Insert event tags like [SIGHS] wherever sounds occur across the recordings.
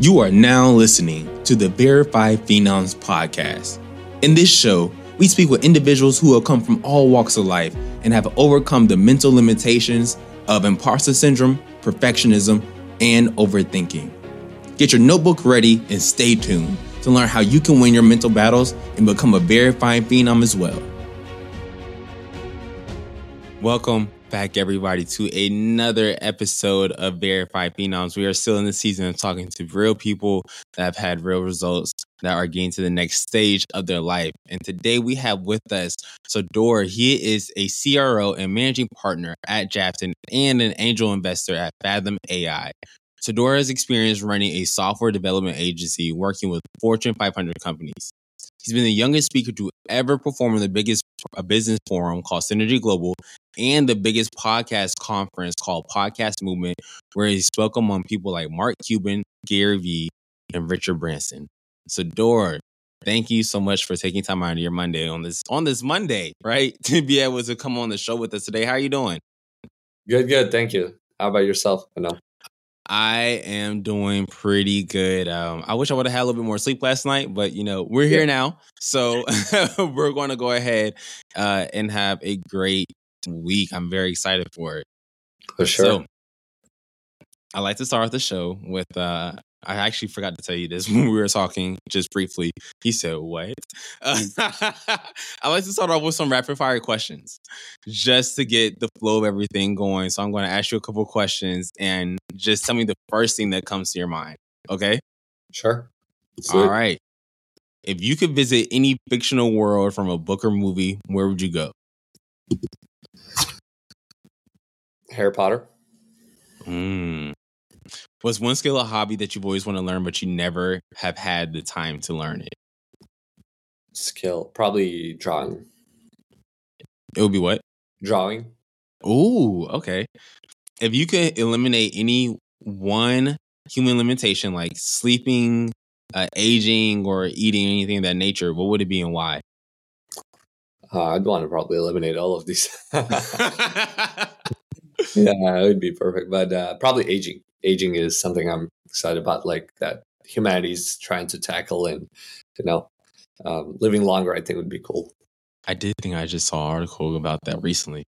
You are now listening to the Verified Phenoms podcast. In this show, we speak with individuals who have come from all walks of life and have overcome the mental limitations of imposter syndrome, perfectionism, and overthinking. Get your notebook ready and stay tuned to learn how you can win your mental battles and become a verified phenom as well. Welcome back, everybody, to another episode of Verified Phenoms. We are still in the season of talking to real people that have had real results that are getting to the next stage of their life. And today we have with us Sardor. He is a CRO and managing partner at Jafton and an angel investor at Fathom AI. Sardor has experience running a software development agency working with Fortune 500 companies. He's been the youngest speaker to ever perform in the biggest business forum called Synergy Global and the biggest podcast conference called Podcast Movement, where he spoke among people like Mark Cuban, Gary Vee, and Richard Branson. So, Sardor, thank you so much for taking time out of your Monday on this on this Monday, right? [LAUGHS] To be able to come on the show with us today. How are you doing? Good, good. Thank you. How about yourself? Know. I am doing pretty good. Um, I wish I would have had a little bit more sleep last night, but you know we're here yeah. now, so [LAUGHS] we're going to go ahead uh, and have a great week. I'm very excited for it. For sure. So, I like to start the show with uh, I actually forgot to tell you this [LAUGHS] when we were talking just briefly. He said, What? Uh, [LAUGHS] I like to start off with some rapid fire questions just to get the flow of everything going. So I'm going to ask you a couple questions and just tell me the first thing that comes to your mind. Okay? Sure. Sweet. All right. If you could visit any fictional world from a book or movie, where would you go? Harry Potter. Hmm. What's one skill or hobby that you've always want to learn, but you never have had the time to learn it? Skill, probably drawing. It would be what? Drawing. Ooh, okay. If you could eliminate any one human limitation, like sleeping, uh, aging, or eating anything of that nature, what would it be and why? Uh, I'd want to probably eliminate all of these. [LAUGHS] [LAUGHS] yeah, it would be perfect, but uh, probably aging aging is something I'm excited about, like that humanity's trying to tackle, and you know, um, living longer. I think would be cool. I did think I just saw an article about that recently.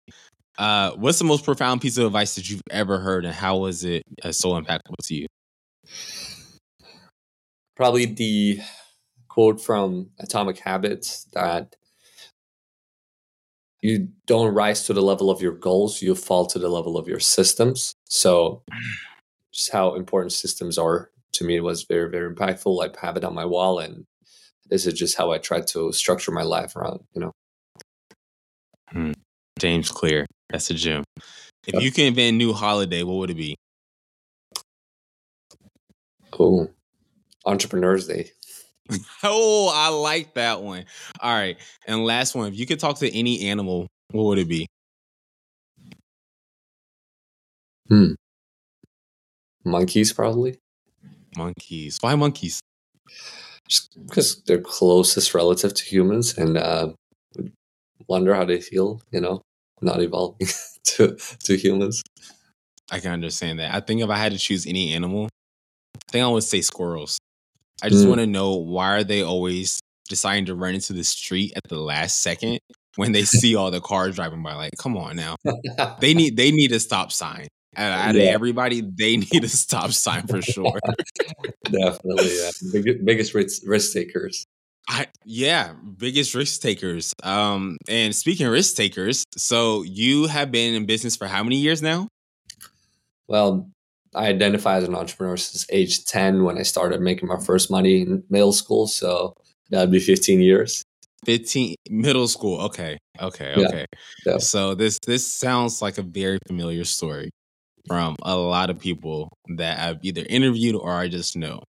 Uh, what's the most profound piece of advice that you've ever heard, and how was it uh, so impactful to you? Probably the quote from Atomic Habits that you don't rise to the level of your goals, you fall to the level of your systems. So just how important systems are to me it was very very impactful. I have it on my wall and this is just how i try to structure my life around you know. Hmm. james clear that's a gem. If yep. you can invent a new holiday what would it be? Oh entrepreneurs day. [LAUGHS] Oh i like that one. All right and last one if you could talk to any animal what would it be? Hmm Monkeys, probably. Monkeys. Why monkeys? Just because they're closest relative to humans, and uh, wonder how they feel. You know, not evolving [LAUGHS] to to humans. I can understand that. I think if I had to choose any animal, I think I would say squirrels. I just mm. want to know why are they always deciding to run into the street at the last second when they [LAUGHS] see all the cars driving by? Like, come on now. [LAUGHS] they need they need a stop sign out yeah. of everybody, they [LAUGHS] need a stop sign for sure. [LAUGHS] Definitely, yeah. Big, biggest risk, risk takers. I, yeah, biggest risk takers. Um, and speaking of risk takers, so you have been in business for how many years now? Well, I identify as an entrepreneur since age 10 when I started making my first money in middle school. So that'd be 15 years. 15 middle school. Okay. Okay. Okay. Yeah. So this this sounds like a very familiar story from a lot of people that I've either interviewed or I just know.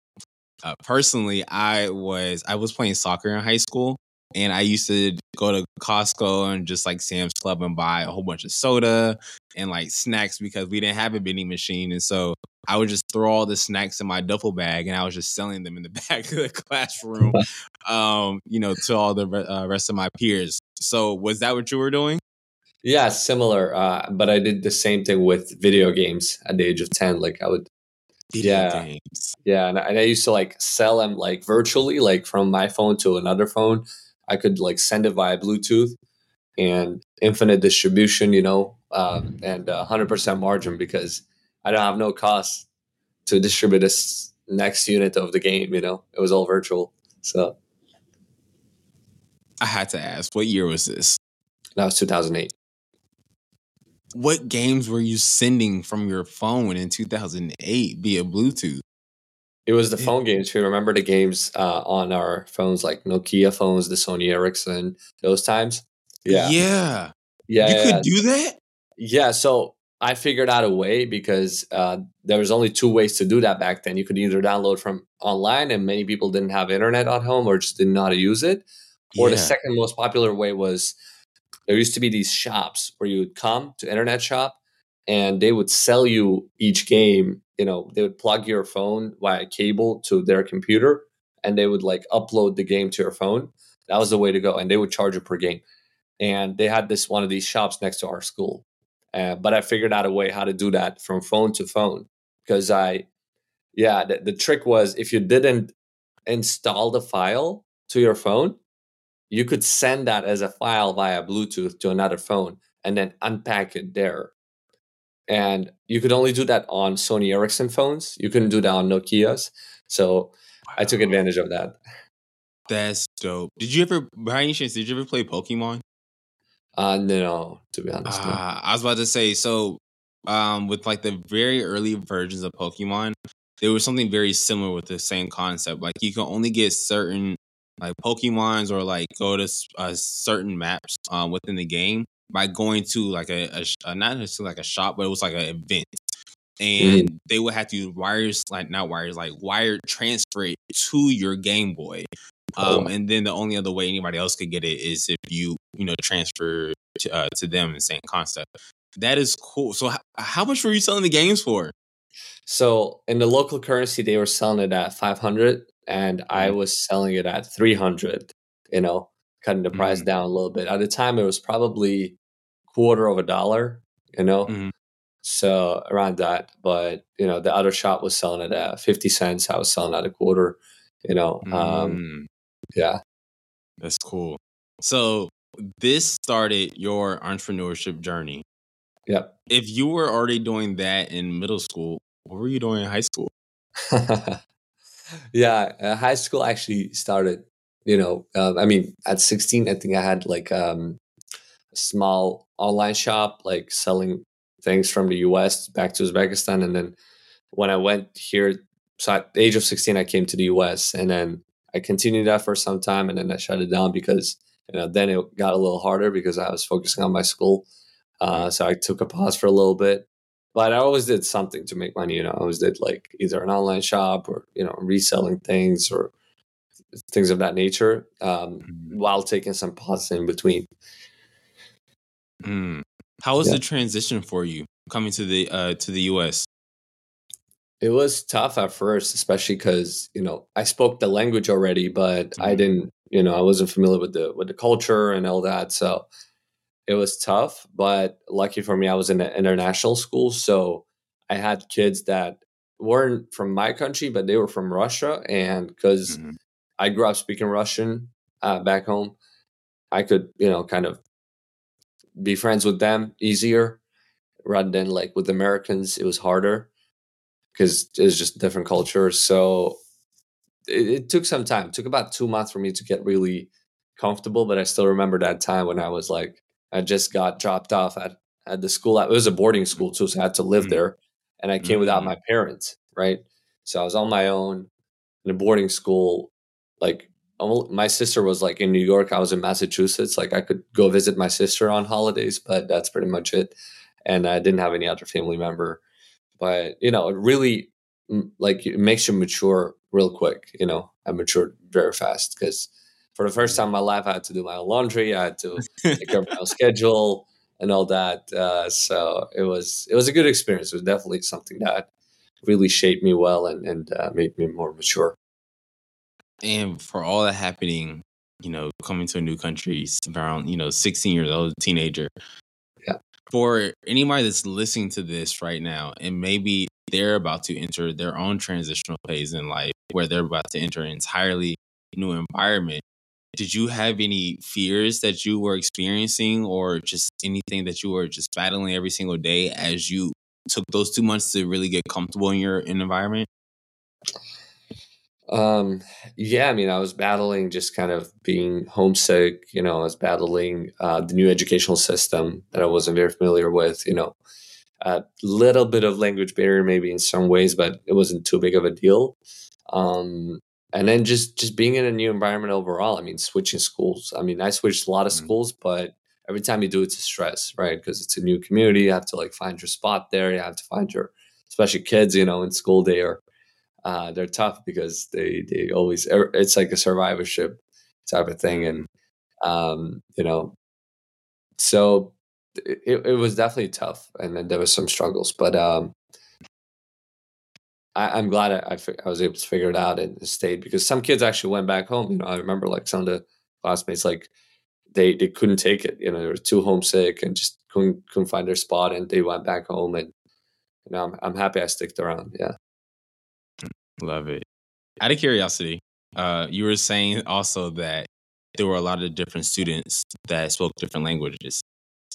Uh, personally, I was I was playing soccer in high school, and I used to go to Costco and just like Sam's Club and buy a whole bunch of soda and like snacks because we didn't have a vending machine, and so I would just throw all the snacks in my duffel bag and I was just selling them in the [LAUGHS] back of the classroom, [LAUGHS] um, you know, to all the uh, rest of my peers. So was that what you were doing? Yeah, similar. Uh, but I did the same thing with video games at the age of 10. Like I would Video Yeah. games. Yeah, and I, and I used to like sell them like virtually, like from my phone to another phone. I could like send it via Bluetooth and infinite distribution, you know, um, and uh, 100% margin because I don't have no cost to distribute this next unit of the game, you know, it was all virtual. So I had to ask, what year was this? that was 2008. What games were you sending from your phone in 2008 via Bluetooth? It was the phone games. If you remember the games uh, on our phones, like Nokia phones, the Sony Ericsson, those times. Yeah. Yeah. Yeah. you yeah, could yeah. do that? Yeah, so I figured out a way because uh, there was only two ways to do that back then. You could either download from online, and many people didn't have internet at home or just didn't know how to use it. Or the second most popular way was there used to be these shops where you would come to internet shop, and they would sell you each game. You know, they would plug your phone via cable to their computer, and they would like upload the game to your phone. That was the way to go, and they would charge you per game. And they had this one of these shops next to our school uh, but I figured out a way how to do that from phone to phone because I, yeah, the, the trick was if you didn't install the file to your phone, you could send that as a file via Bluetooth to another phone and then unpack it there. And you could only do that on Sony Ericsson phones. You couldn't do that on Nokia's. So I took advantage of that. That's dope. Did you ever, by any chance, did you ever play Pokemon? Uh, no, to be honest. no. Ah, I was about to say, so um, with like the very early versions of Pokemon, there was something very similar with the same concept. Like you can only get certain like Pokemons or like go to uh, certain maps um, within the game by going to like a, a, sh- uh, not necessarily like a shop, but it was like an event. And they would have to use wires, like not wires, like wire transfer it to your Game Boy. Oh, Um, and then the only other way anybody else could get it is if you, you know, transfer to, uh, to them the same concept. That is cool. So, h- how much were you selling the games for? So in the local currency, they were selling it at 500 and I Mhm. was selling it at 300, you know, cutting the price Mhm. down a little bit. At the time, it was probably quarter of a dollar, you know, Mhm. so around that. But, you know, the other shop was selling it at 50 cents. I was selling at a quarter, you know. Um, Mm, yeah. that's cool. So, this started your entrepreneurship journey. Yep. If you were already doing that in middle school, what were you doing in high school? [LAUGHS] yeah. Uh, high school actually started, you know, uh, I mean, at 16, I think I had like um, a small online shop, like selling things from the US back to Uzbekistan. And then when I went here, so at the age of 16, I came to the US and then I continued that for some time and then I shut it down because, you know, then it got a little harder because I was focusing on my school. Uh, so I took a pause for a little bit, but I always did something to make money. You know, I always did like either an online shop or, you know, reselling things or things of that nature um, Mhm. while taking some pauses in between. Mm. How was Yeah. the transition for you coming to the uh, to the US? It was tough at first, especially because you know I spoke the language already, but I Mhm. didn't. You know, I wasn't familiar with the with the culture and all that, so it was tough. But lucky for me, I was in an international school, so I had kids that weren't from my country, but they were from Russia, and because Mhm. I grew up speaking Russian uh, back home, I could you know kind of be friends with them easier rather than like with Americans. It was harder because it's just different cultures. So it, it took some time. It took about two months for me to get really comfortable. But I still remember that time when I was like, I just got dropped off at, at the school. It was a boarding school too, so I had to live Mhm. there, and I came without Mhm. my parents. Right, so I was on my own in a boarding school. Like my sister was like in New York. I was in Massachusetts. Like I could go visit my sister on holidays, but that's pretty much it. And I didn't have any other family member but you know it really like it makes you mature real quick you know i matured very fast because for the first time in my life i had to do my own laundry i had to take care of my own [LAUGHS] schedule and all that uh, so it was it was a good experience it was definitely something that really shaped me well and, and uh, made me more mature And for all that happening, you know, coming to a new country around, you know, 16 years old, teenager. Yeah. For anybody that's listening to this right now and maybe they're about to enter their own transitional phase in life where they're about to enter an entirely new environment. Did you have any fears that you were experiencing or just anything that you were just battling every single day as you took those two months to really get comfortable in your environment? Um, yeah, I mean, I was battling just kind of being homesick. You know, I was battling uh, the new educational system that I wasn't very familiar with. You know, a little bit of language barrier maybe in some ways, but it wasn't too big of a deal. Um, and then just just being in a new environment overall. I mean, switching schools. I mean, I switched a lot of mm-hmm. schools, but every time you do, it's a stress, right? Because it's a new community. You have to like find your spot there. You have to find your, especially kids. You know, in school they are uh, they're tough because they they always er, it's like a survivorship type of thing, and um, you know, so it, it was definitely tough, and then there was some struggles, but um, I, am glad I, I, I, was able to figure it out and stayed because some kids actually went back home. You know, I remember like some of the classmates like they they couldn't take it. You know, they were too homesick and just couldn't couldn't find their spot, and they went back home. And you know, I'm I'm happy I sticked around. Yeah. Love it. Out of curiosity, uh, you were saying also that there were a lot of different students that spoke different languages.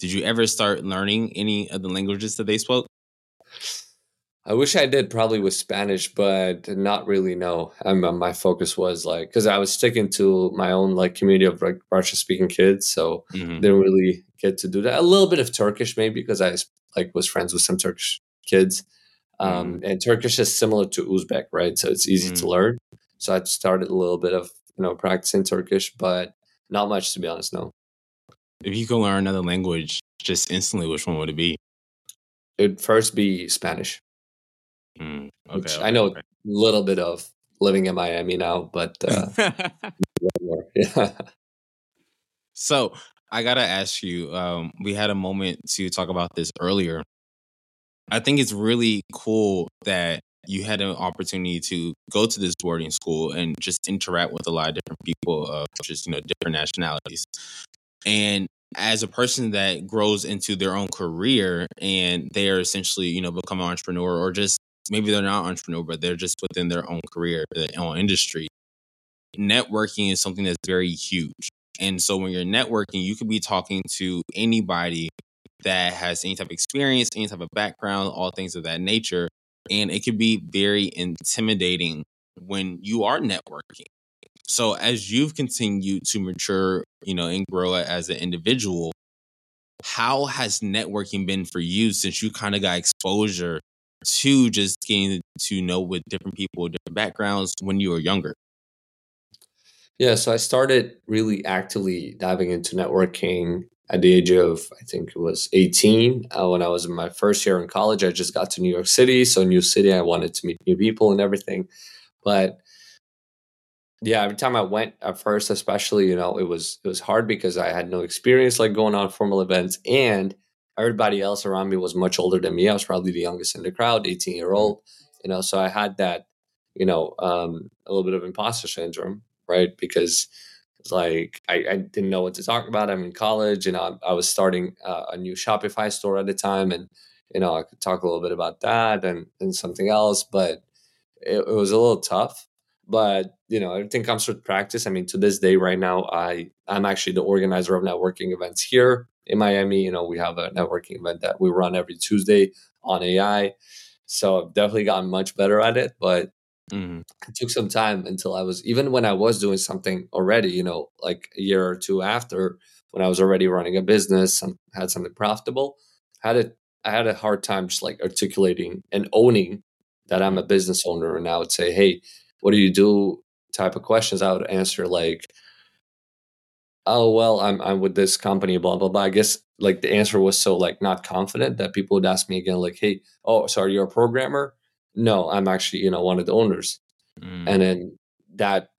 Did you ever start learning any of the languages that they spoke? I wish I did probably with Spanish, but not really. No, um, my focus was like because I was sticking to my own like community of like Russian speaking kids, so mm-hmm. didn't really get to do that. A little bit of Turkish maybe because I like was friends with some Turkish kids, um, mm. And Turkish is similar to Uzbek, right? So it's easy mm. to learn. So I started a little bit of you know practicing Turkish, but not much to be honest. No. If you could learn another language just instantly, which one would it be? It'd first be Spanish. Mm, okay, which okay, I know a little bit of living in Miami now, but uh, [LAUGHS] [LAUGHS] [LAUGHS] yeah. So I gotta ask you. Um, we had a moment to talk about this earlier, I think it's really cool that you had an opportunity to go to this boarding school and just interact with a lot of different people of just you know different nationalities and as a person that grows into their own career and they are essentially you know become an entrepreneur or just maybe they're not entrepreneur but they're just within their own career their own industry networking is something that's very huge and so when you're networking you could be talking to anybody that has any type of experience, any type of background, all things of that nature. And it can be very intimidating when you are networking. So as you've continued to mature, you know, and grow as an individual, how has networking been for you since you kind of got exposure to just getting to know with different people, different backgrounds when you were younger? Yeah, so I started really actively diving into networking at the age of I think it was 18 uh, when I was in my first year in college. I just got to New York City, so new city. I wanted to meet new people and everything, but yeah, every time I went at first, especially you know, it was it was hard because I had no experience like going on formal events, and everybody else around me was much older than me. I was probably the youngest in the crowd, 18 year old, you know, so I had that you know um, a little bit of imposter syndrome, right? Because it's like I, I, didn't know what to talk about. I'm in college, and I, I was starting uh, a new Shopify store at the time, and you know I could talk a little bit about that and and something else, but it, it was a little tough. But you know everything comes with practice. I mean, to this day, right now, I I'm actually the organizer of networking events here in Miami. You know, we have a networking event that we run every Tuesday on AI. So I've definitely gotten much better at it, but Mm-hmm. It took some time until I was even when I was doing something already, you know, like a year or two after when I was already running a business, and had something profitable, had it I had a hard time just like articulating and owning that I'm a business owner and I would say, Hey, what do you do? type of questions I would answer like, Oh well, I'm I'm with this company, blah blah blah. I guess like the answer was so like not confident that people would ask me again, like, Hey, oh sorry, you're a programmer? no, I'm actually, you know, one of the owners. Mm. And then that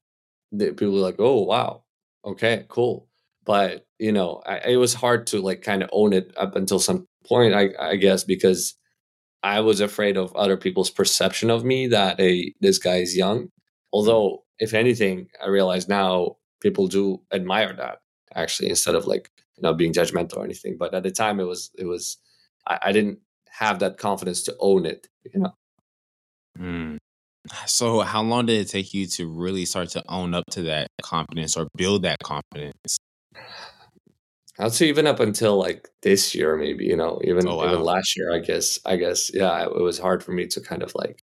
the people were like, oh, wow. Okay, cool. But, you know, I, it was hard to like kind of own it up until some point, I, I guess, because I was afraid of other people's perception of me that, hey, this guy is young. Although, if anything, I realize now people do admire that actually instead of like, you know, being judgmental or anything. But at the time, it was, it was, I, I didn't have that confidence to own it, you know. Mm. So, how long did it take you to really start to own up to that confidence or build that confidence? I'd say even up until like this year, maybe you know, even Oh, even last year, I guess. I guess yeah, it was hard for me to kind of like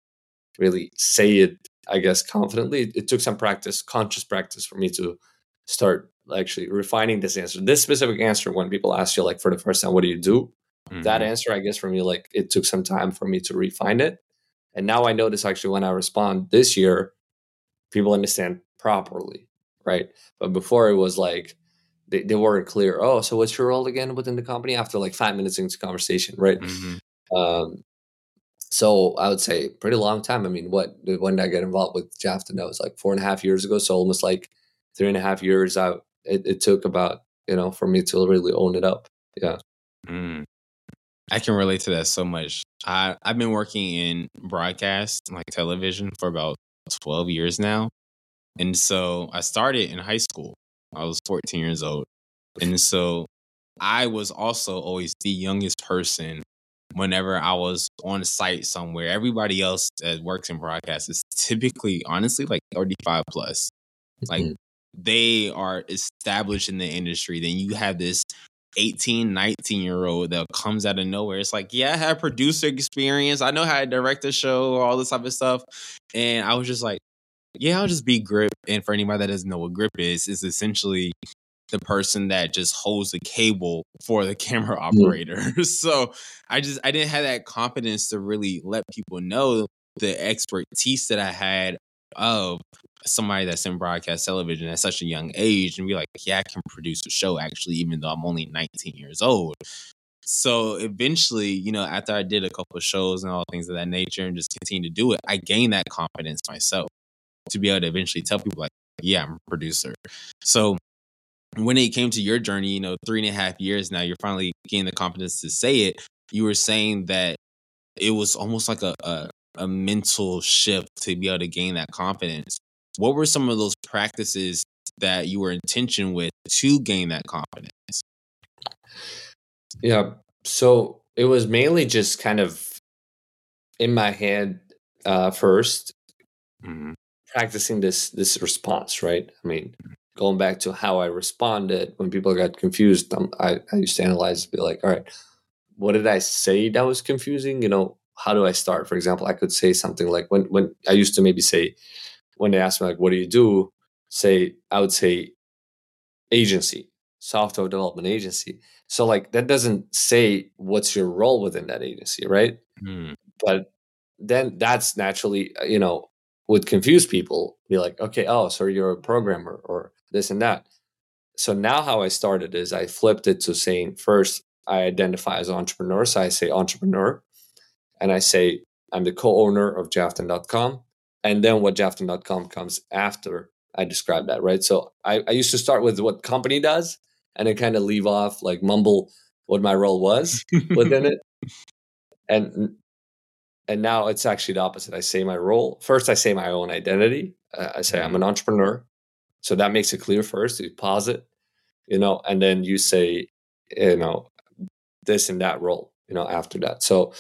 really say it. I guess confidently. It took some practice, conscious practice, for me to start actually refining this answer. This specific answer, when people ask you like for the first time, "What do you do?" That Mhm. answer, I guess, for me, like it took some time for me to refine it, and now I notice actually when I respond this year, people understand properly, right? But before it was like they, they weren't clear. Oh, so what's your role again within the company after like five minutes into conversation, right? Mhm. Um, so I would say pretty long time. I mean, what when did I get involved with Jafton? That was like four and a half years ago. So almost like three and a half years. I it, it took about you know for me to really own it up. Yeah. Mm. I can relate to that so much. I I've been working in broadcast, like television, for about twelve years now, and so I started in high school. I was fourteen years old, and so I was also always the youngest person. Whenever I was on site somewhere, everybody else that works in broadcast is typically, honestly, like thirty-five plus. Like Mhm. they are established in the industry. Then you have this 18, 19 year old that comes out of nowhere. It's like, yeah, I have producer experience. I know how to direct a show, all this type of stuff. And I was just like, yeah, I'll just be grip. And for anybody that doesn't know what grip is, is essentially the person that just holds the cable for the [LAUGHS] camera mm. operator. [LAUGHS] so I just I didn't have that confidence to really let people know the expertise that I had of somebody that's in broadcast television at such a young age and be like, yeah, I can produce a show actually, even though I'm only 19 years old. So eventually, you know, after I did a couple of shows and all things of that nature and just continue to do it, I gained that confidence myself to be able to eventually tell people like, yeah, I'm a producer. So when it came to your journey, you know, three and a half years now, you're finally getting the confidence to say it. You were saying that it was almost like a, a, a mental shift to be able to gain that confidence. What were some of those practices that you were intention with to gain that confidence? Yeah. So it was mainly just kind of in my head uh, first, mm-hmm. practicing this this response. Right. I mean, going back to how I responded when people got confused, um, I I used to analyze, and be like, all right, what did I say that was confusing? You know, how do I start? For example, I could say something like when when I used to maybe say when they asked me like, what do you do? Say I would say agency, software development agency. So like that doesn't say what's your role within that agency, right? Mm, But then that's naturally, uh, you know, would confuse people. Be like, okay, oh, so you're a programmer or this and that. So now how I started is I flipped it to saying first I identify as an entrepreneur. So I say entrepreneur and I say I'm the co-owner of Jafton.com. And then what Jafton.com comes after I describe that, right? So I, I used to start with what company does and then kind of leave off like mumble what my role was within it. [LAUGHS] And and now it's actually the opposite. I say my role. First I say my own identity. Uh, I say I'm an entrepreneur. So that makes it clear first. You pause it, you know, and then you say, you know, this and that role, you know, after that. So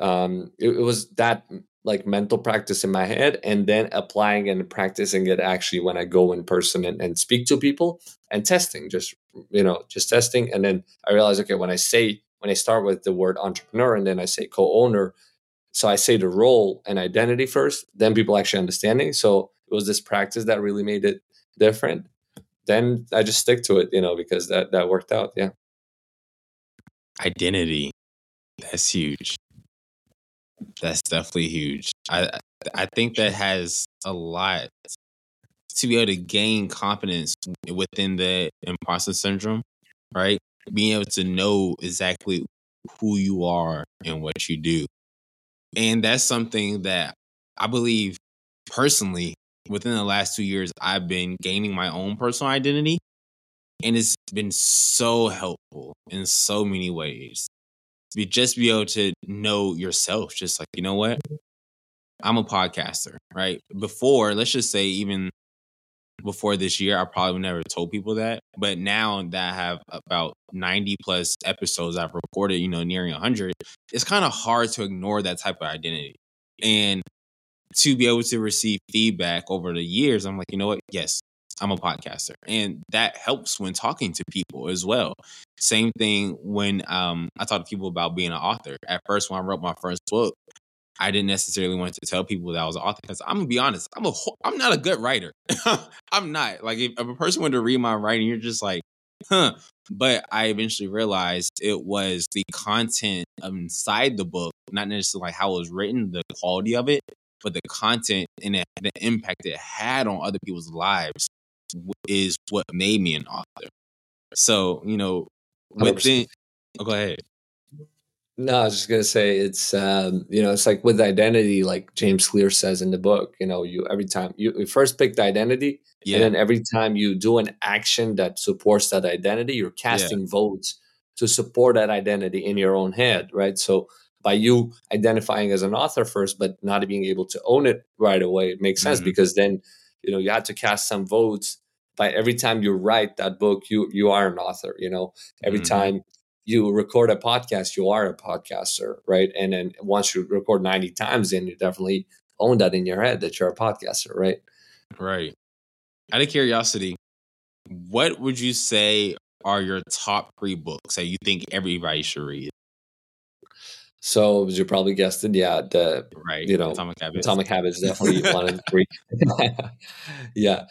um it, it was that like mental practice in my head and then applying and practicing it actually when I go in person and, and speak to people and testing, just you know, just testing. And then I realized, okay, when I say when I start with the word entrepreneur and then I say co-owner, so I say the role and identity first, then people actually understanding. So it was this practice that really made it different. Then I just stick to it, you know, because that that worked out. Yeah. identity. That's huge. That's definitely huge. I I think that has a lot to be able to gain confidence within the imposter syndrome, right? Being able to know exactly who you are and what you do. And that's something that I believe personally within the last two years, I've been gaining my own personal identity. And it's been so helpful in so many ways. To be just be able to know yourself, just like, you know what? I'm a podcaster, right? Before, let's just say even before this year, I probably never told people that. But now that I have about 90 plus episodes I've recorded, you know, nearing 100, it's kind of hard to ignore that type of identity. And to be able to receive feedback over the years, I'm like, you know what? Yes, I'm a podcaster. And that helps when talking to people as well. Same thing when um, I talk to people about being an author. At first, when I wrote my first book, I didn't necessarily want to tell people that I was an author because I'm gonna be honest, I'm a I'm not a good writer. [LAUGHS] I'm not like if, if a person were to read my writing, you're just like, huh. But I eventually realized it was the content inside the book, not necessarily like how it was written, the quality of it, but the content and the, the impact it had on other people's lives is what made me an author. So, you know, within, oh, go ahead. No, I was just gonna say it's um, you know it's like with identity, like James Clear says in the book. You know, you every time you, you first pick the identity, yeah. and then every time you do an action that supports that identity, you're casting yeah. votes to support that identity in your own head, right? So by you identifying as an author first, but not being able to own it right away, it makes sense mm-hmm. because then you know you had to cast some votes. By every time you write that book, you you are an author. You know, every mm-hmm. time you record a podcast, you are a podcaster, right? And then once you record 90 times, then you definitely own that in your head that you're a podcaster, right? Right. Out of curiosity, what would you say are your top three books that you think everybody should read? So as you probably guessed it, yeah, the right, you know, Atomic Habits, Atomic Habits [LAUGHS] definitely one of three. [LAUGHS] yeah,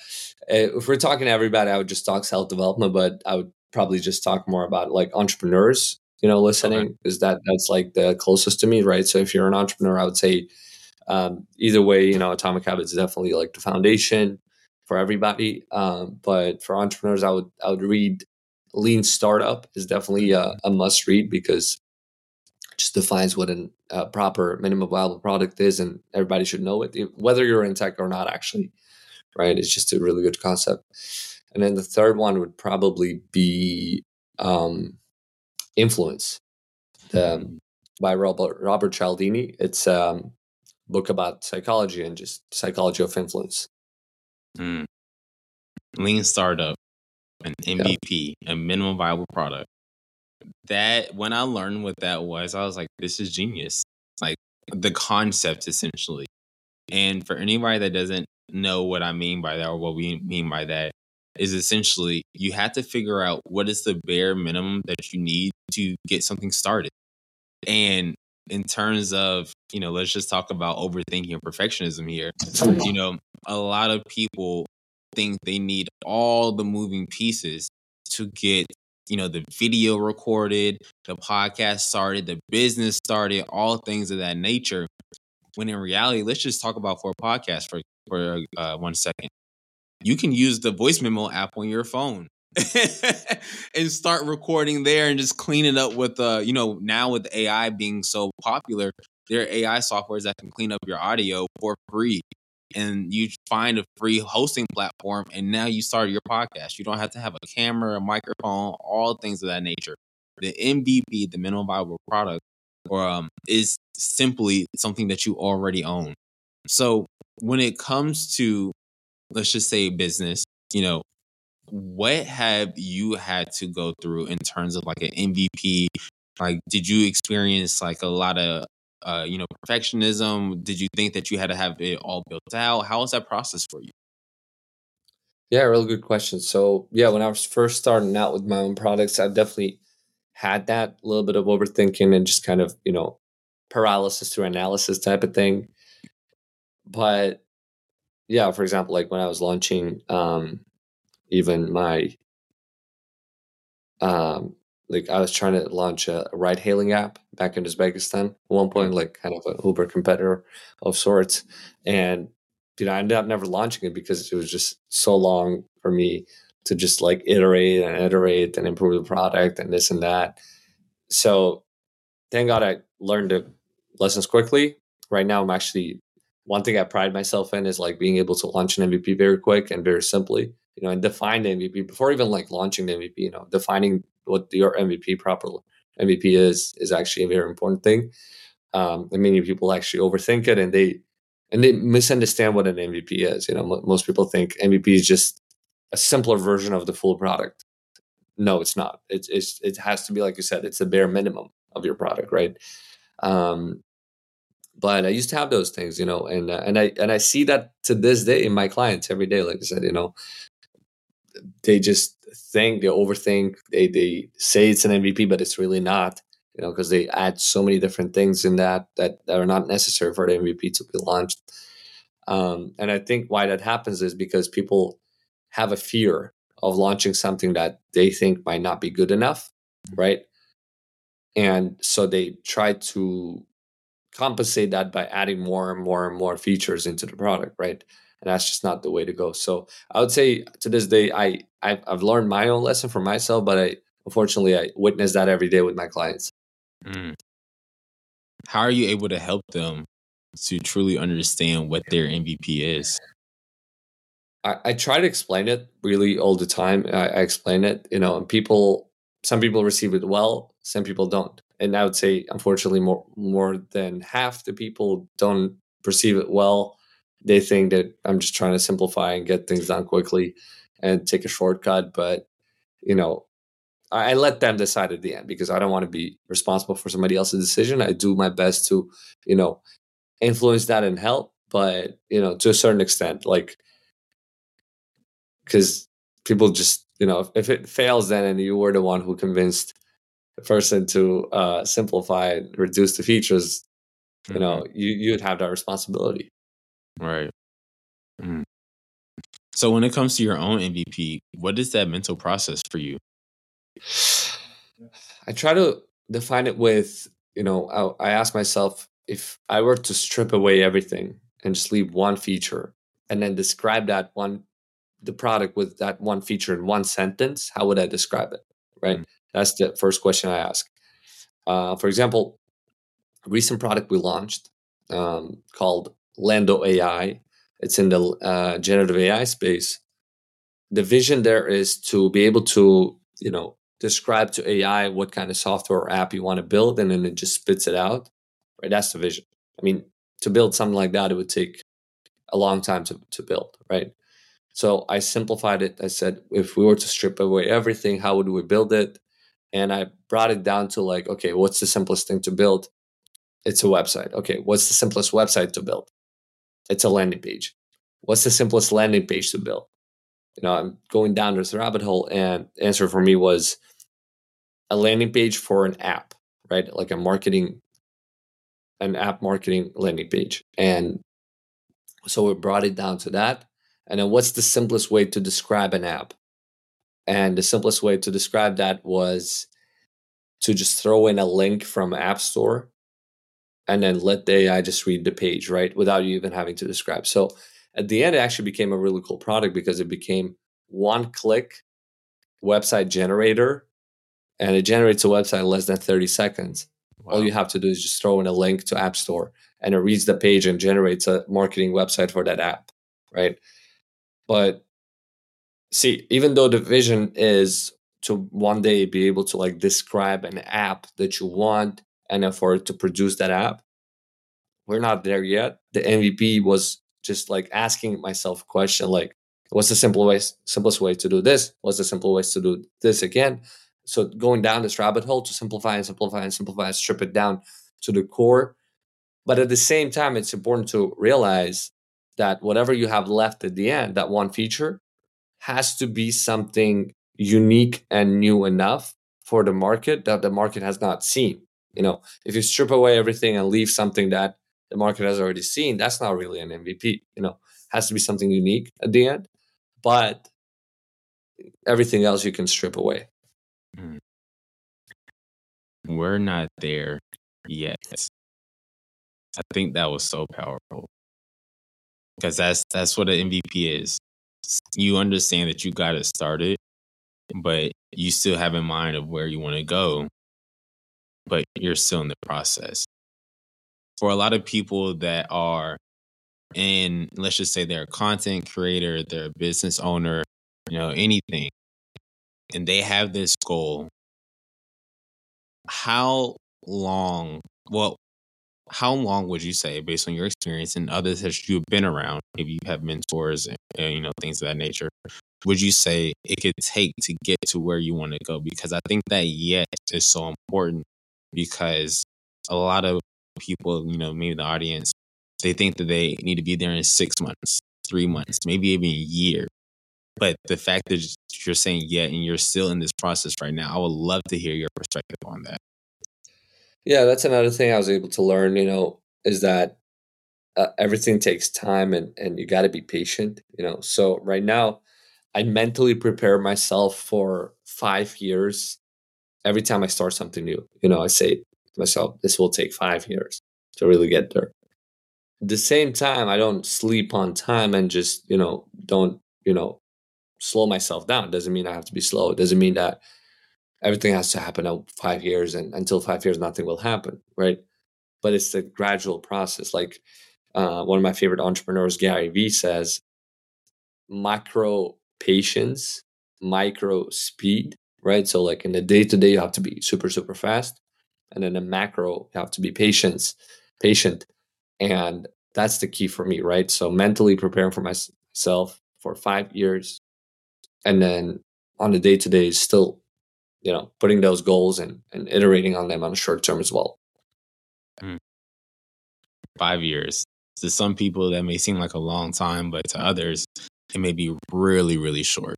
eh, if we're talking to everybody, I would just talk self development, but I would probably just talk more about like entrepreneurs, you know, listening is that that's like the closest to me, right? So if you're an entrepreneur, I would say um, either way, you know, Atomic Habits is definitely like the foundation for everybody. Um, but for entrepreneurs, I would I would read Lean Startup is definitely a, a must read because just defines what a uh, proper minimum viable product is, and everybody should know it, whether you're in tech or not. Actually, right? It's just a really good concept. And then the third one would probably be um, Influence the, by Robert, Robert Cialdini. It's a um, book about psychology and just psychology of influence. Mm. Lean startup, an MVP, yeah. a minimum viable product. That when I learned what that was, I was like, this is genius. Like the concept essentially. And for anybody that doesn't know what I mean by that or what we mean by that, is essentially you have to figure out what is the bare minimum that you need to get something started. And in terms of, you know, let's just talk about overthinking and perfectionism here. You know, a lot of people think they need all the moving pieces to get, you know, the video recorded, the podcast started, the business started, all things of that nature. When in reality, let's just talk about for a podcast for for uh, one second you can use the voice memo app on your phone [LAUGHS] and start recording there and just clean it up with uh you know now with AI being so popular there are AI softwares that can clean up your audio for free and you find a free hosting platform and now you start your podcast. You don't have to have a camera a microphone all things of that nature. The MVP the minimum viable product or um is simply something that you already own. So when it comes to let's just say business, you know, what have you had to go through in terms of like an MVP? Like, did you experience like a lot of, uh, you know, perfectionism? Did you think that you had to have it all built out? How was that process for you? Yeah, really good question. So, yeah, when I was first starting out with my own products, I've definitely had that little bit of overthinking and just kind of, you know, paralysis through analysis type of thing. But yeah, for example, like when I was launching um, even my um, like I was trying to launch a ride hailing app back in Uzbekistan at one point, like kind of an Uber competitor of sorts. And you know, I ended up never launching it because it was just so long for me to just like iterate and iterate and improve the product and this and that. So thank God I learned the lessons quickly. Right now I'm actually one thing I pride myself in is like being able to launch an MVP very quick and very simply, you know, and define the MVP before even like launching the MVP, you know, defining what your MVP proper MVP is is actually a very important thing. Um, and many people actually overthink it and they and they misunderstand what an MVP is. You know, m- most people think MVP is just a simpler version of the full product. No, it's not. It's, it's it has to be like you said. It's the bare minimum of your product, right? Um, but I used to have those things, you know, and uh, and I and I see that to this day in my clients every day. Like I said, you know, they just think they overthink. They they say it's an MVP, but it's really not. You know, because they add so many different things in that that that are not necessary for the MVP to be launched. Um, and I think why that happens is because people have a fear of launching something that they think might not be good enough, mm-hmm. right? And so they try to compensate that by adding more and more and more features into the product, right? And that's just not the way to go. So I would say to this day, I I've, learned my own lesson for myself, but I unfortunately I witness that every day with my clients. Mm. How are you able to help them to truly understand what their MVP is? I, I try to explain it really all the time. I, I explain it, you know, and people, some people receive it well, some people don't. And I would say, unfortunately, more more than half the people don't perceive it well. They think that I'm just trying to simplify and get things done quickly and take a shortcut. But you know, I, I let them decide at the end because I don't want to be responsible for somebody else's decision. I do my best to, you know, influence that and help, but you know, to a certain extent, like because people just you know if, if, it fails then and you were the one who convinced the person to uh, simplify and reduce the features you know mm-hmm. you you'd have that responsibility right mm. so when it comes to your own mvp what is that mental process for you [SIGHS] i try to define it with you know I, I ask myself if i were to strip away everything and just leave one feature and then describe that one the product with that one feature in one sentence, how would I describe it? Right. Mm-hmm. That's the first question I ask. Uh, for example, a recent product we launched um, called Lando AI. It's in the uh, generative AI space. The vision there is to be able to, you know, describe to AI what kind of software or app you want to build, and then it just spits it out. Right. That's the vision. I mean, to build something like that, it would take a long time to, to build. Right. So I simplified it. I said, if we were to strip away everything, how would we build it? And I brought it down to like, okay, what's the simplest thing to build? It's a website. Okay, what's the simplest website to build? It's a landing page. What's the simplest landing page to build? You know, I'm going down this rabbit hole, and answer for me was a landing page for an app, right? Like a marketing, an app marketing landing page. And so we brought it down to that and then what's the simplest way to describe an app? And the simplest way to describe that was to just throw in a link from App Store and then let the AI just read the page, right? Without you even having to describe. So at the end, it actually became a really cool product because it became one click website generator and it generates a website in less than 30 seconds. Wow. All you have to do is just throw in a link to App Store and it reads the page and generates a marketing website for that app, right? But see, even though the vision is to one day be able to like describe an app that you want and for to produce that app, we're not there yet. The MVP was just like asking myself a question like, what's the simple way, simplest way to do this? What's the simple ways to do this again? So going down this rabbit hole to simplify and simplify and simplify and strip it down to the core. But at the same time, it's important to realize that whatever you have left at the end, that one feature, has to be something unique and new enough for the market that the market has not seen. You know, if you strip away everything and leave something that the market has already seen, that's not really an MVP. You know, has to be something unique at the end, but everything else you can strip away. Hmm. We're not there yet. I think that was so powerful because that's that's what an MVP is. You understand that you got it started, but you still have in mind of where you want to go, but you're still in the process. For a lot of people that are in, let's just say they're a content creator, they're a business owner, you know, anything, and they have this goal. How long? Well, how long would you say, based on your experience and others that you've been around, if you have mentors and, and, you know things of that nature, would you say it could take to get to where you want to go? Because I think that yet is so important because a lot of people, you know, maybe the audience, they think that they need to be there in six months, three months, maybe even a year. But the fact that you're saying yeah, and you're still in this process right now, I would love to hear your perspective on that. Yeah, that's another thing I was able to learn. You know, is that uh, everything takes time, and and you got to be patient. You know, so right now, I mentally prepare myself for five years every time I start something new. You know, I say to myself, this will take five years to really get there. At the same time, I don't sleep on time and just you know don't you know slow myself down. It doesn't mean I have to be slow. It doesn't mean that everything has to happen in five years and until five years nothing will happen, right? But it's a gradual process. Like uh, one of my favorite entrepreneurs, Gary Vee, says, macro patience, micro speed, right? So like in the day to day, you have to be super super fast, and in the macro, you have to be patience, patient, and that's the key for me, right? So mentally preparing for myself for five years, and then on the day to day still you know putting those goals and, and iterating on them on the short term as well mm. five years to some people that may seem like a long time but to others it may be really really short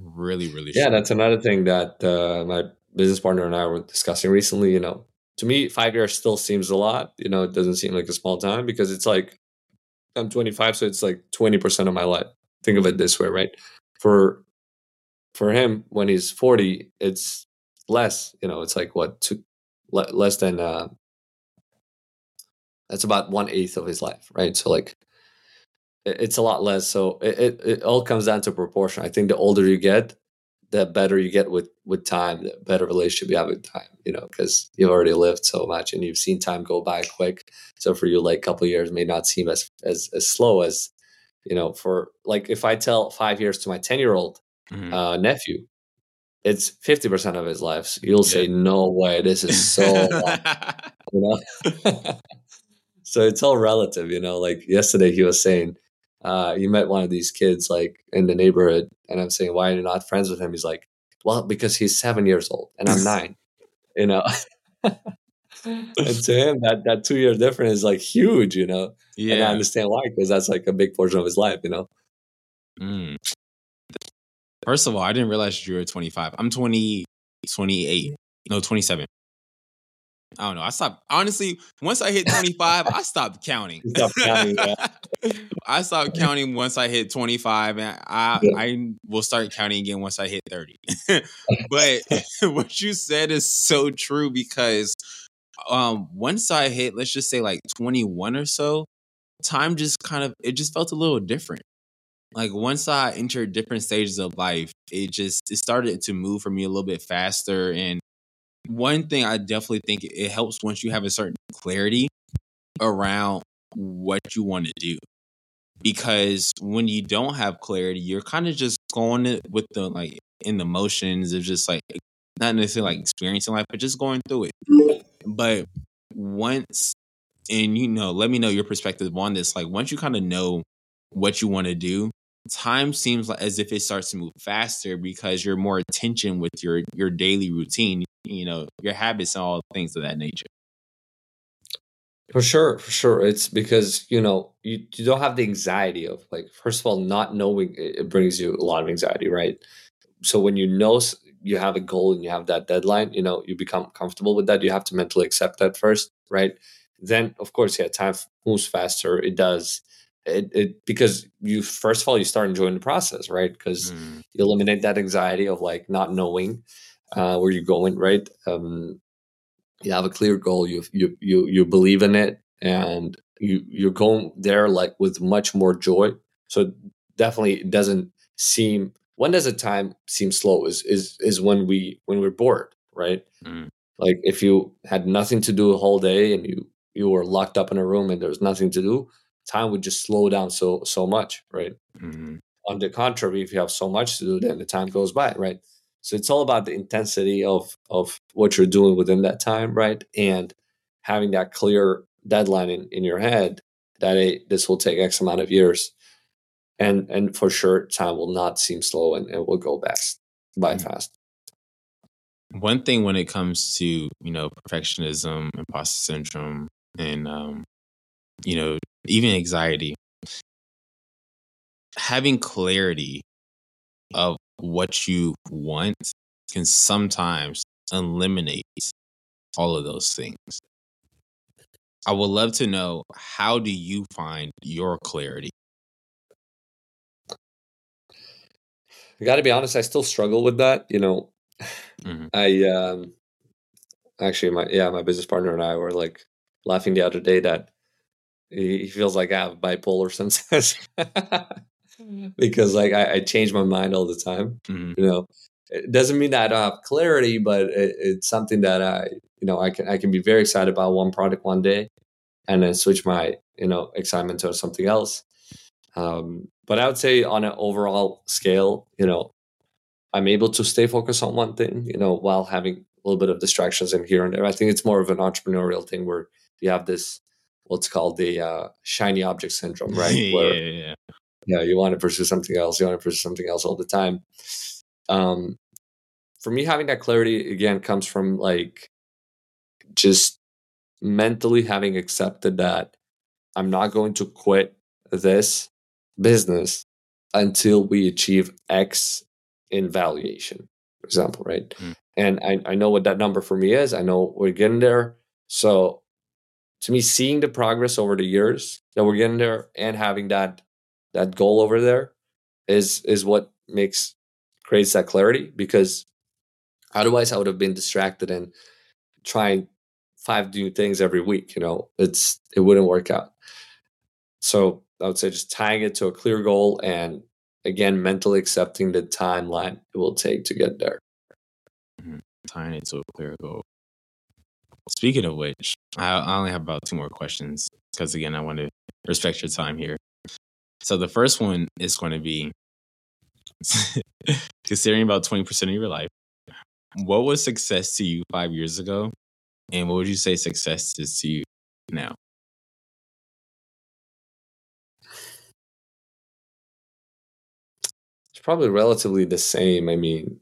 really really yeah short. that's another thing that uh, my business partner and i were discussing recently you know. To me five years still seems a lot you know it doesn't seem like a small time because it's like i'm 25 so it's like 20% of my life. Think of it this way right? For for him when he's 40 it's less you know it's like what two, le- less than uh that's about one eighth of his life right? So like it's a lot less so it, it, it all comes down to proportion i think the older you get the better you get with with time the better relationship you have with time you know because you've already lived so much and you've seen time go by quick so for you like a couple years may not seem as as as slow as you know for like if i tell five years to my 10 year old mm-hmm. uh, nephew, it's 50% of his life. So you'll yeah. say, no way, this is so [LAUGHS] you know? [LAUGHS] so it's all relative, you know, like yesterday he was saying, uh, you met one of these kids like in the neighborhood and I'm saying, why are you not friends with him? He's like, well, because he's seven years old and I'm [LAUGHS] nine, you know? [LAUGHS] and to him, that, that two year difference is like huge, you know? Yeah. And I understand why, because that's like a big portion of his life, you know? Mm. First of all, I didn't realize you were 25. I'm 20, 28, no, 27. I don't know. I stopped. Honestly, once I hit [LAUGHS] 25, I stopped counting. Stop counting [LAUGHS] I stopped [LAUGHS] counting once I hit 25, and I yeah. I will start counting again once I hit 30. but what you said is so true because um once I hit, let's just say like 21 or so, time just kind of it just felt a little different like once I entered different stages of life, it just it started to move for me a little bit faster. And one thing I definitely think it helps once you have a certain clarity around what you want to do. Because when you don't have clarity, you're kind of just going with the like in the motions of just like not necessarily like experiencing life, but just going through it. But once and you know, let me know your perspective on this. Like once you kind of know what you want to do, time seems like as if it starts to move faster because you're more attention with your your daily routine, you know, your habits and all things of that nature. For sure, for sure. It's because, you know, you, you don't have the anxiety of like, first of all, not knowing it brings you a lot of anxiety, right? So when you know you have a goal and you have that deadline, you know, you become comfortable with that. You have to mentally accept that first, right? Then, of course, yeah, time moves faster. It does it, it because you first of all you start enjoying the process right because mm. you eliminate that anxiety of like not knowing uh, where you're going right um, you have a clear goal you you you you believe in it and you you're going there like with much more joy so definitely it doesn't seem when does a time seem slow is is is when we when we're bored right mm. like if you had nothing to do a whole day and you you were locked up in a room and there's nothing to do time would just slow down so so much, right? Mm-hmm. On the contrary, if you have so much to do, then the time goes by, right? So it's all about the intensity of of what you're doing within that time, right? And having that clear deadline in, in your head that hey, this will take X amount of years. And and for sure time will not seem slow and it will go fast by mm-hmm. fast. One thing when it comes to, you know, perfectionism, imposter syndrome, and um, you know, even anxiety. Having clarity of what you want can sometimes eliminate all of those things. I would love to know how do you find your clarity? I got to be honest, I still struggle with that. You know, mm-hmm. [SIGHS] I um, actually my yeah my business partner and I were like laughing the other day that he feels like I have bipolar [LAUGHS] sometimes [LAUGHS] because like I, I, change my mind all the time. Mm-hmm. You know, it doesn't mean that I don't have clarity, but it, it's something that I you know I can I can be very excited about one product one day, and then switch my you know excitement to something else. Um, but I would say on an overall scale, you know, I'm able to stay focused on one thing, you know, while having a little bit of distractions in here and there. I think it's more of an entrepreneurial thing where you have this what's called the uh, shiny object syndrome, right? [LAUGHS] yeah, where, yeah, yeah. Yeah, you want to pursue something else. You want to pursue something else all the time. Um, for me, having that clarity again comes from like just mentally having accepted that I'm not going to quit this business until we achieve X in valuation, for example, right? Mm. And I, I know what that number for me is. I know we're getting there. So to me, seeing the progress over the years that we're getting there and having that that goal over there is is what makes creates that clarity because otherwise I would have been distracted and trying five new things every week. You know, it's it wouldn't work out. So I would say just tying it to a clear goal and again mentally accepting the timeline it will take to get there. Mm-hmm. Tying it to a clear goal. Speaking of which, I, I only have about two more questions because again, I want to respect your time here. So the first one is going to be considering about 20% of your life, what was success to you five years ago? And what would you say success is to you now? It's probably relatively the same. I mean,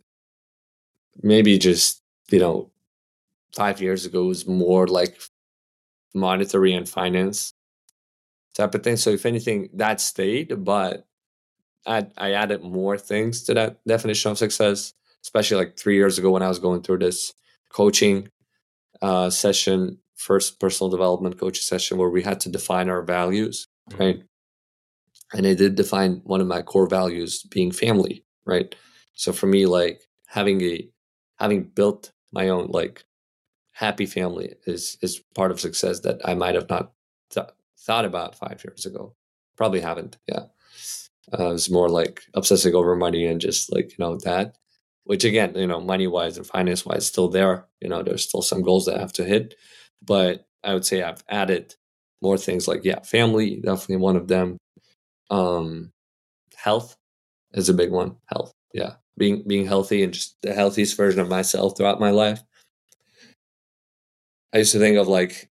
maybe just, you know, five years ago was more like monetary and finance type of thing. So if anything, that stayed, but I, I added more things to that definition of success, especially like three years ago when I was going through this coaching uh, session, first personal development coaching session where we had to define our values, mm-hmm. right? And I did define one of my core values being family, right? So for me, like having a having built my own like happy family is is part of success that I might have not th- thought about five years ago. Probably haven't. Yeah, uh, it's more like obsessing over money and just like you know that. Which again, you know, money wise and finance wise, still there. You know, there's still some goals that I have to hit, but I would say I've added more things like yeah, family definitely one of them. Um, health is a big one. Health, yeah, being being healthy and just the healthiest version of myself throughout my life I used to think of like,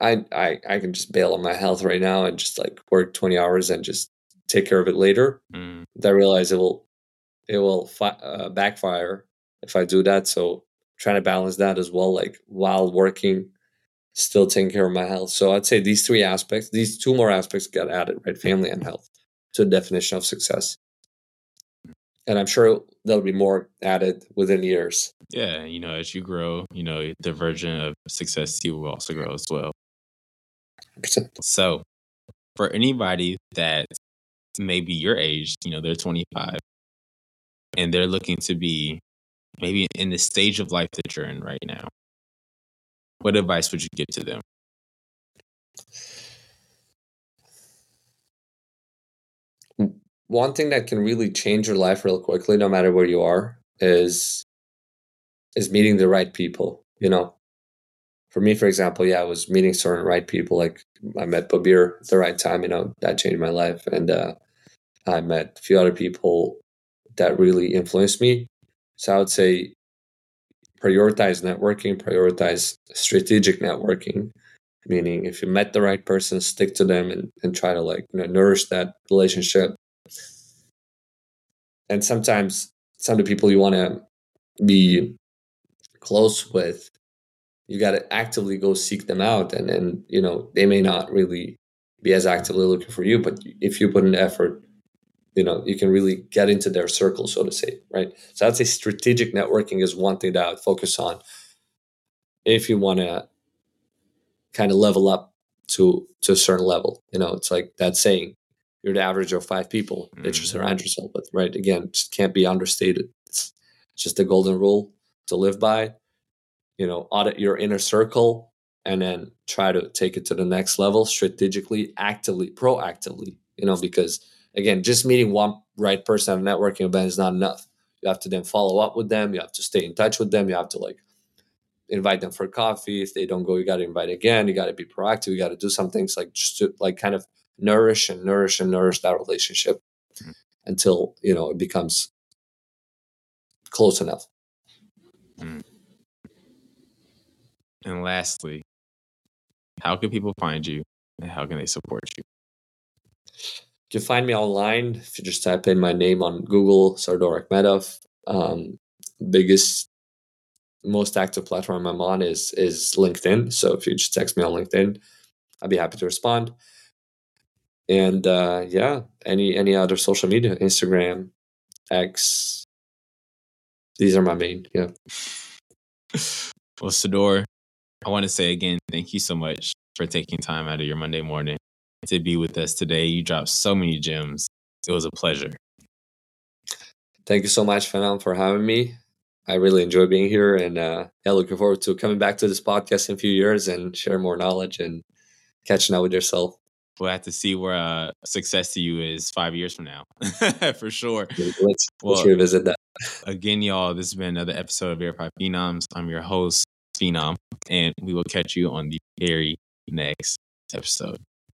I, I, I can just bail on my health right now and just like work 20 hours and just take care of it later. Mm. I realize it will, it will fi- uh, backfire if I do that. So trying to balance that as well, like while working, still taking care of my health. So I'd say these three aspects, these two more aspects get added, right? Family and health to the definition of success and I'm sure there'll be more added within years. Yeah, you know, as you grow, you know, the version of success you will also grow as well. 100%. So, for anybody that maybe your age, you know, they're 25 and they're looking to be maybe in the stage of life that you're in right now, what advice would you give to them? one thing that can really change your life real quickly, no matter where you are, is is meeting the right people. You know, for me, for example, yeah, I was meeting certain right people. Like I met Babir at the right time. You know, that changed my life, and uh, I met a few other people that really influenced me. So I would say prioritize networking, prioritize strategic networking. Meaning, if you met the right person, stick to them and, and try to like you know, nourish that relationship and sometimes some of the people you want to be close with you got to actively go seek them out and and you know they may not really be as actively looking for you but if you put in effort you know you can really get into their circle so to say right? So i'd say strategic networking is one thing that i would focus on if you want to kind of level up to to a certain level you know? It's like that saying you're the average of five people that you mm-hmm. surround yourself with right again just can't be understated. It's just a golden rule to live by you know audit your inner circle and then try to take it to the next level strategically actively proactively you know because again, just meeting one right person at a networking event is not enough. You have to then follow up with them. You have to stay in touch with them. You have to like invite them for coffee. If they don't go, you got to invite again. You got to be proactive. You got to do some things like just to like kind of nourish and nourish and nourish that relationship mm-hmm. until you know it becomes close enough. Mm. And lastly, how can people find you and how can they support you? You can find me online if you just type in my name on Google, Sardor Akhmedov. Um, biggest, most active platform I'm on is is LinkedIn. So if you just text me on LinkedIn, I'd be happy to respond. And uh, yeah, any any other social media, Instagram, X. These are my main. Yeah. [LAUGHS] Well, Sardor, I want to say again, thank you so much for taking time out of your Monday morning to be with us today. You dropped so many gems. It was a pleasure. Thank you so much, Phenom, for having me. I really enjoy being here and uh, yeah, looking forward to coming back to this podcast in a few years and share more knowledge and catching up with yourself. We'll have to see where uh, success to you is five years from now, [LAUGHS] for sure. Let's, well, let's revisit that. again, y'all, this has been another episode of Verified Phenoms. I'm your host, Phenom, and we will catch you on the very next episode.